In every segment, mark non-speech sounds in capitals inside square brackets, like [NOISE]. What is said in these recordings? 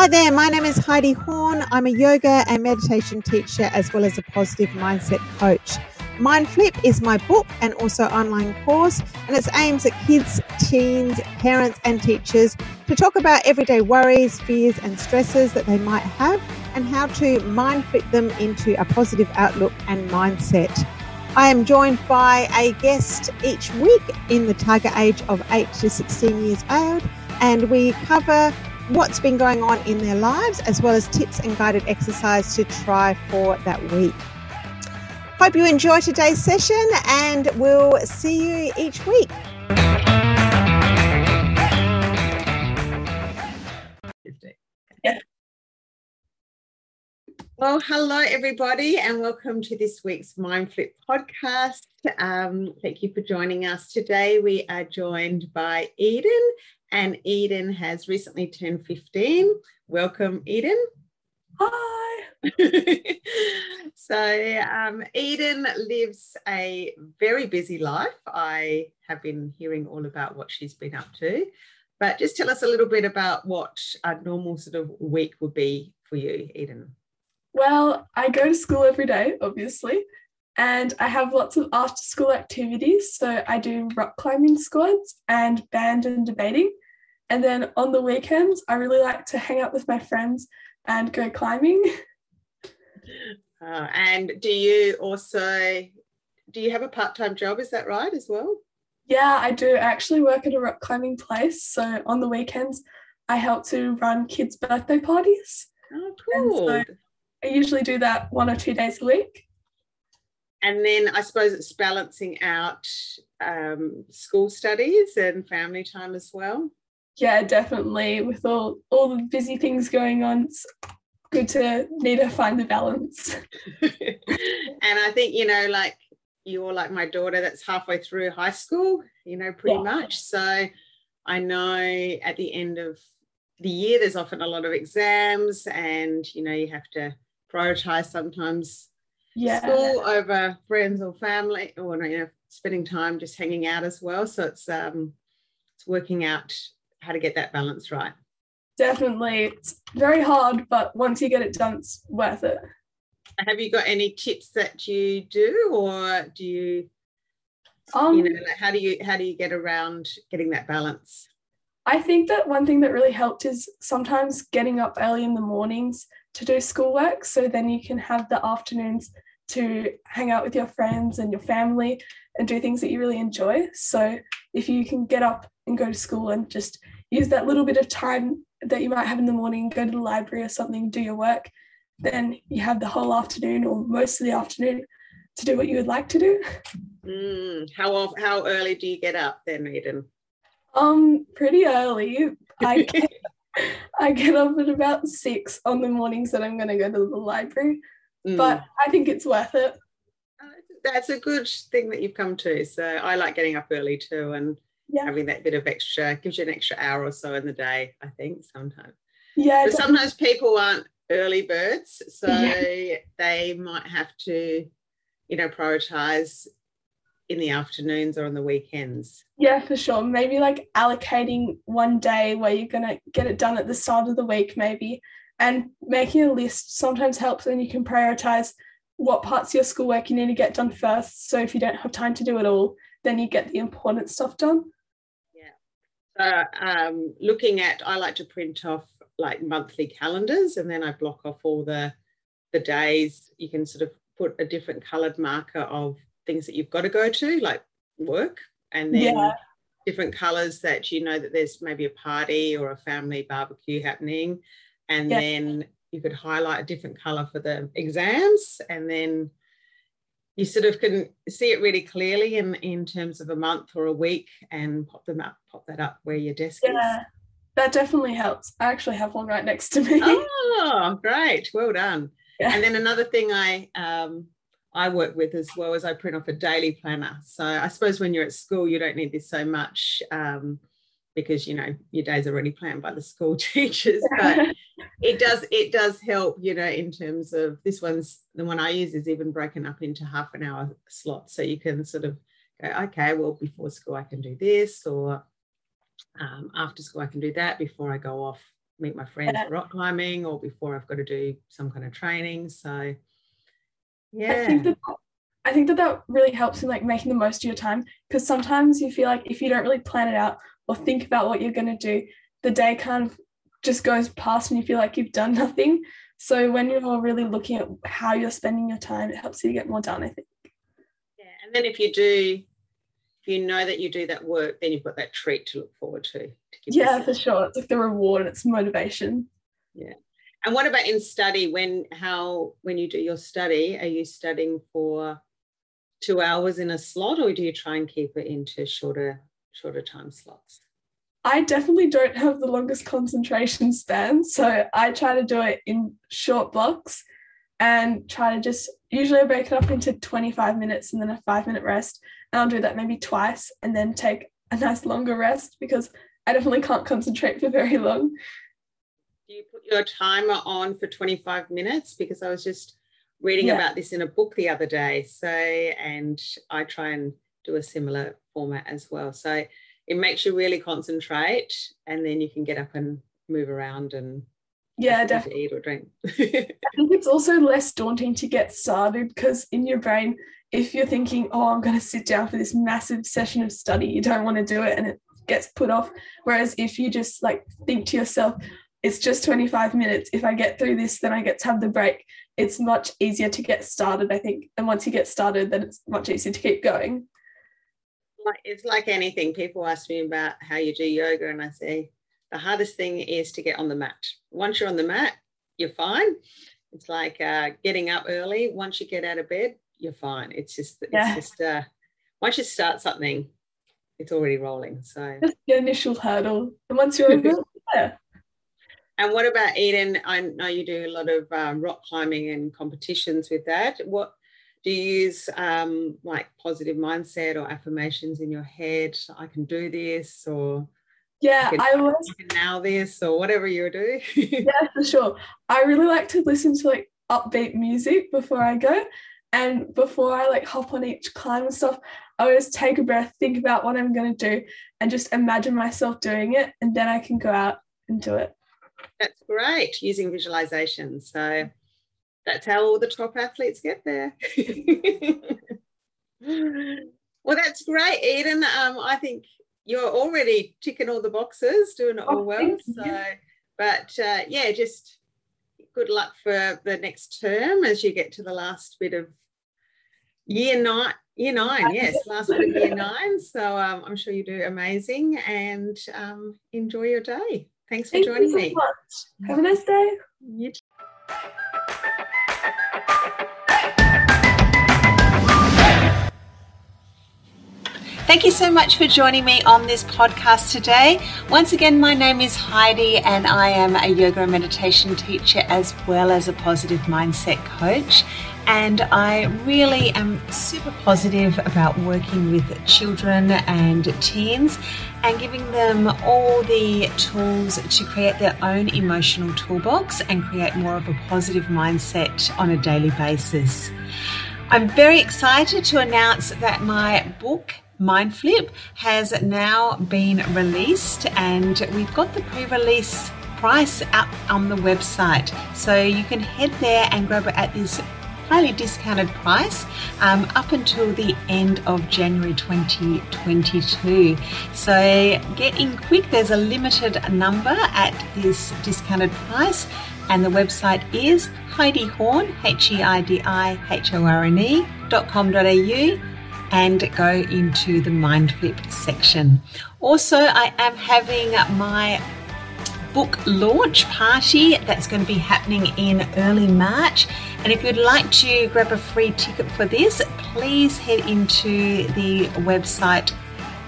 Hi there, my name is Heidi Horne. I'm a yoga and meditation teacher as well as a positive mindset coach. Mindflip is my book and also online course, and it's aimed at kids, teens, parents, and teachers to talk about everyday worries, fears, and stresses that they might have and how to mind flip them into a positive outlook and mindset. I am joined by a guest each week in the target age of 8 to 16 years old, and we cover what's been going on in their lives, as well as tips and guided exercise to try for that week. Hope you enjoy today's session, and we'll see you each week. Well, hello, everybody, and welcome to this week's Mind Flip podcast. Um, thank you for joining us today. We are joined by Eden, and Eden has recently turned 15. Welcome, Eden. Hi. [LAUGHS] so, um, Eden lives a very busy life. I have been hearing all about what she's been up to, but just tell us a little bit about what a normal sort of week would be for you, Eden. Well, I go to school every day, obviously, and I have lots of after school activities. So I do rock climbing squads and band and debating. And then on the weekends, I really like to hang out with my friends and go climbing. [LAUGHS] Uh, and do you also do you have a part-time job? Is that right as well? Yeah, I do. I actually work at a rock climbing place. So on the weekends, I help to run kids' birthday parties. Oh, cool. So I usually do that one or two days a week. And then I suppose it's balancing out um, school studies and family time as well. Yeah, definitely. With all all the busy things going on, it's good to need to find the balance. [LAUGHS] and I think you know, like you're like my daughter that's halfway through high school. You know, pretty yeah. much. So I know at the end of the year there's often a lot of exams, and you know you have to prioritize sometimes yeah. school over friends or family or you know spending time just hanging out as well. So it's um it's working out how to get that balance right. Definitely. It's very hard but once you get it done it's worth it. Have you got any tips that you do or do you um, you know like how do you how do you get around getting that balance? I think that one thing that really helped is sometimes getting up early in the mornings to do schoolwork. So then you can have the afternoons to hang out with your friends and your family and do things that you really enjoy. So if you can get up and go to school and just use that little bit of time that you might have in the morning, go to the library or something, do your work, then you have the whole afternoon or most of the afternoon to do what you would like to do. Mm, how how early do you get up then, Eden? Um, pretty early. I [LAUGHS] I get up at about six on the mornings that I'm going to go to the library, mm. but I think it's worth it. That's a good thing that you've come to. So I like getting up early too, and yeah. having that bit of extra gives you an extra hour or so in the day. I think sometimes. Yeah. But sometimes people aren't early birds, so yeah. they might have to, you know, prioritize in the afternoons or on the weekends? Yeah, for sure. Maybe like allocating one day where you're going to get it done at the start of the week, maybe, and making a list sometimes helps and you can prioritize what parts of your schoolwork you need to get done first. So if you don't have time to do it all, then you get the important stuff done. Yeah. So um, looking at, I like to print off like monthly calendars and then I block off all the the days. You can sort of put a different coloured marker of things that you've got to go to, like work, and then yeah. different colors that you know that there's maybe a party or a family barbecue happening. And yeah. then you could highlight a different color for the exams, and then you sort of can see it really clearly in, in terms of a month or a week and pop them up, pop that up where your desk is. yeah, is. That definitely helps. I actually have one right next to me. Oh, great. Well done. [LAUGHS] Yeah. And then another thing I um, I work with as well as I print off a daily planner. So I suppose when you're at school, you don't need this so much um, because you know your day's are already planned by the school [LAUGHS] teachers. But [LAUGHS] it does it does help, you know, in terms of this one's the one I use is even broken up into half an hour slots, so you can sort of go, okay, well before school I can do this, or um, after school I can do that before I go off meet my friends rock climbing or before I've got to do some kind of training. So yeah. I think that I think that that really helps in like making the most of your time because sometimes you feel like if you don't really plan it out or think about what you're going to do, the day kind of just goes past and you feel like you've done [LAUGHS] nothing. So when you're really looking at how you're spending your time, it helps you get more done, I think. Yeah, and then if you do, if you know that you do that work, then you've got that treat to look forward to. to yeah, yourself. for sure. It's like the reward and it's motivation. Yeah. And what about in study? When how when you do your study, are you studying for two hours in a slot, or do you try and keep it into shorter shorter time slots? I definitely don't have the longest concentration span. So I try to do it in short blocks and try to just usually I break it up into 25 minutes and then a five minute rest. And I'll do that maybe twice and then take a nice longer rest because I definitely can't concentrate for very long. Do you put your timer on for 25 minutes? Because I was just reading yeah. about this in a book the other day. So, and I try and do a similar format as well. So it makes you really concentrate and then you can get up and move around and yeah definitely eat or drink i think it's also less daunting to get started because in your brain if you're thinking oh i'm going to sit down for this massive session of study you don't want to do it and it gets put off whereas if you just like think to yourself it's just 25 minutes if i get through this then i get to have the break it's much easier to get started i think and once you get started then it's much easier to keep going it's like anything. People ask me about how you do yoga, and I say the hardest thing is to get on the mat. Once you're on the mat, you're fine. It's like uh, getting up early. Once you get out of bed, you're fine. It's just yeah. just uh, once you start something, it's already rolling. So the initial hurdle, and once you're over, [LAUGHS] yeah. And what about Eden? I know you do a lot of um, rock climbing and competitions with that. What do you use um, like positive mindset or affirmations in your head? I can do this or yeah i, can, was I now this or whatever you do. [LAUGHS] Yeah for sure. I really like to listen to like upbeat music before i go. And before i like hop on each climb and stuff i always take a breath think about what i'm going to do and just imagine myself doing it and then i can go out and do it that's great using visualization so that's how all the top athletes get there. [LAUGHS] well, that's great, Eden. Um, I think you're already ticking all the boxes, doing it all oh, well. So, but uh, yeah, just good luck for the next term as you get to the last bit of year nine. Year nine, yes, last bit of year nine. So um, I'm sure you do amazing and um, enjoy your day. Thanks for Thank joining so me. Much. Have a nice day. You too. Thank you so much for joining me on this podcast today. Once again, my name is Heidi, and I am a yoga and meditation teacher as well as a positive mindset coach. And I really am super positive about working with children and teens and giving them all the tools to create their own emotional toolbox and create more of a positive mindset on a daily basis. I'm very excited to announce that my book Mindflip has now been released and we've got the pre release price up on the website. So you can head there and grab it at this highly discounted price um, up until the end of January 2022. So get in quick, there's a limited number at this discounted price, and the website is Heidi Horne, H E I D I H O R N E dot com dot com.au and go into the mind flip section. Also, I am having my book launch party that's going to be happening in early March. And if you'd like to grab a free ticket for this, please head into the website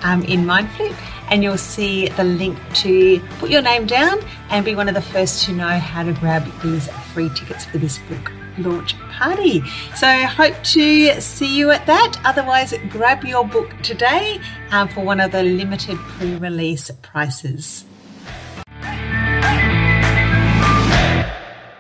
um, in Mindflip and you'll see the link to put your name down and be one of the first to know how to grab these free tickets for this book launch party. So hope to see you at that. Otherwise, grab your book today um, for one of the limited pre-release prices.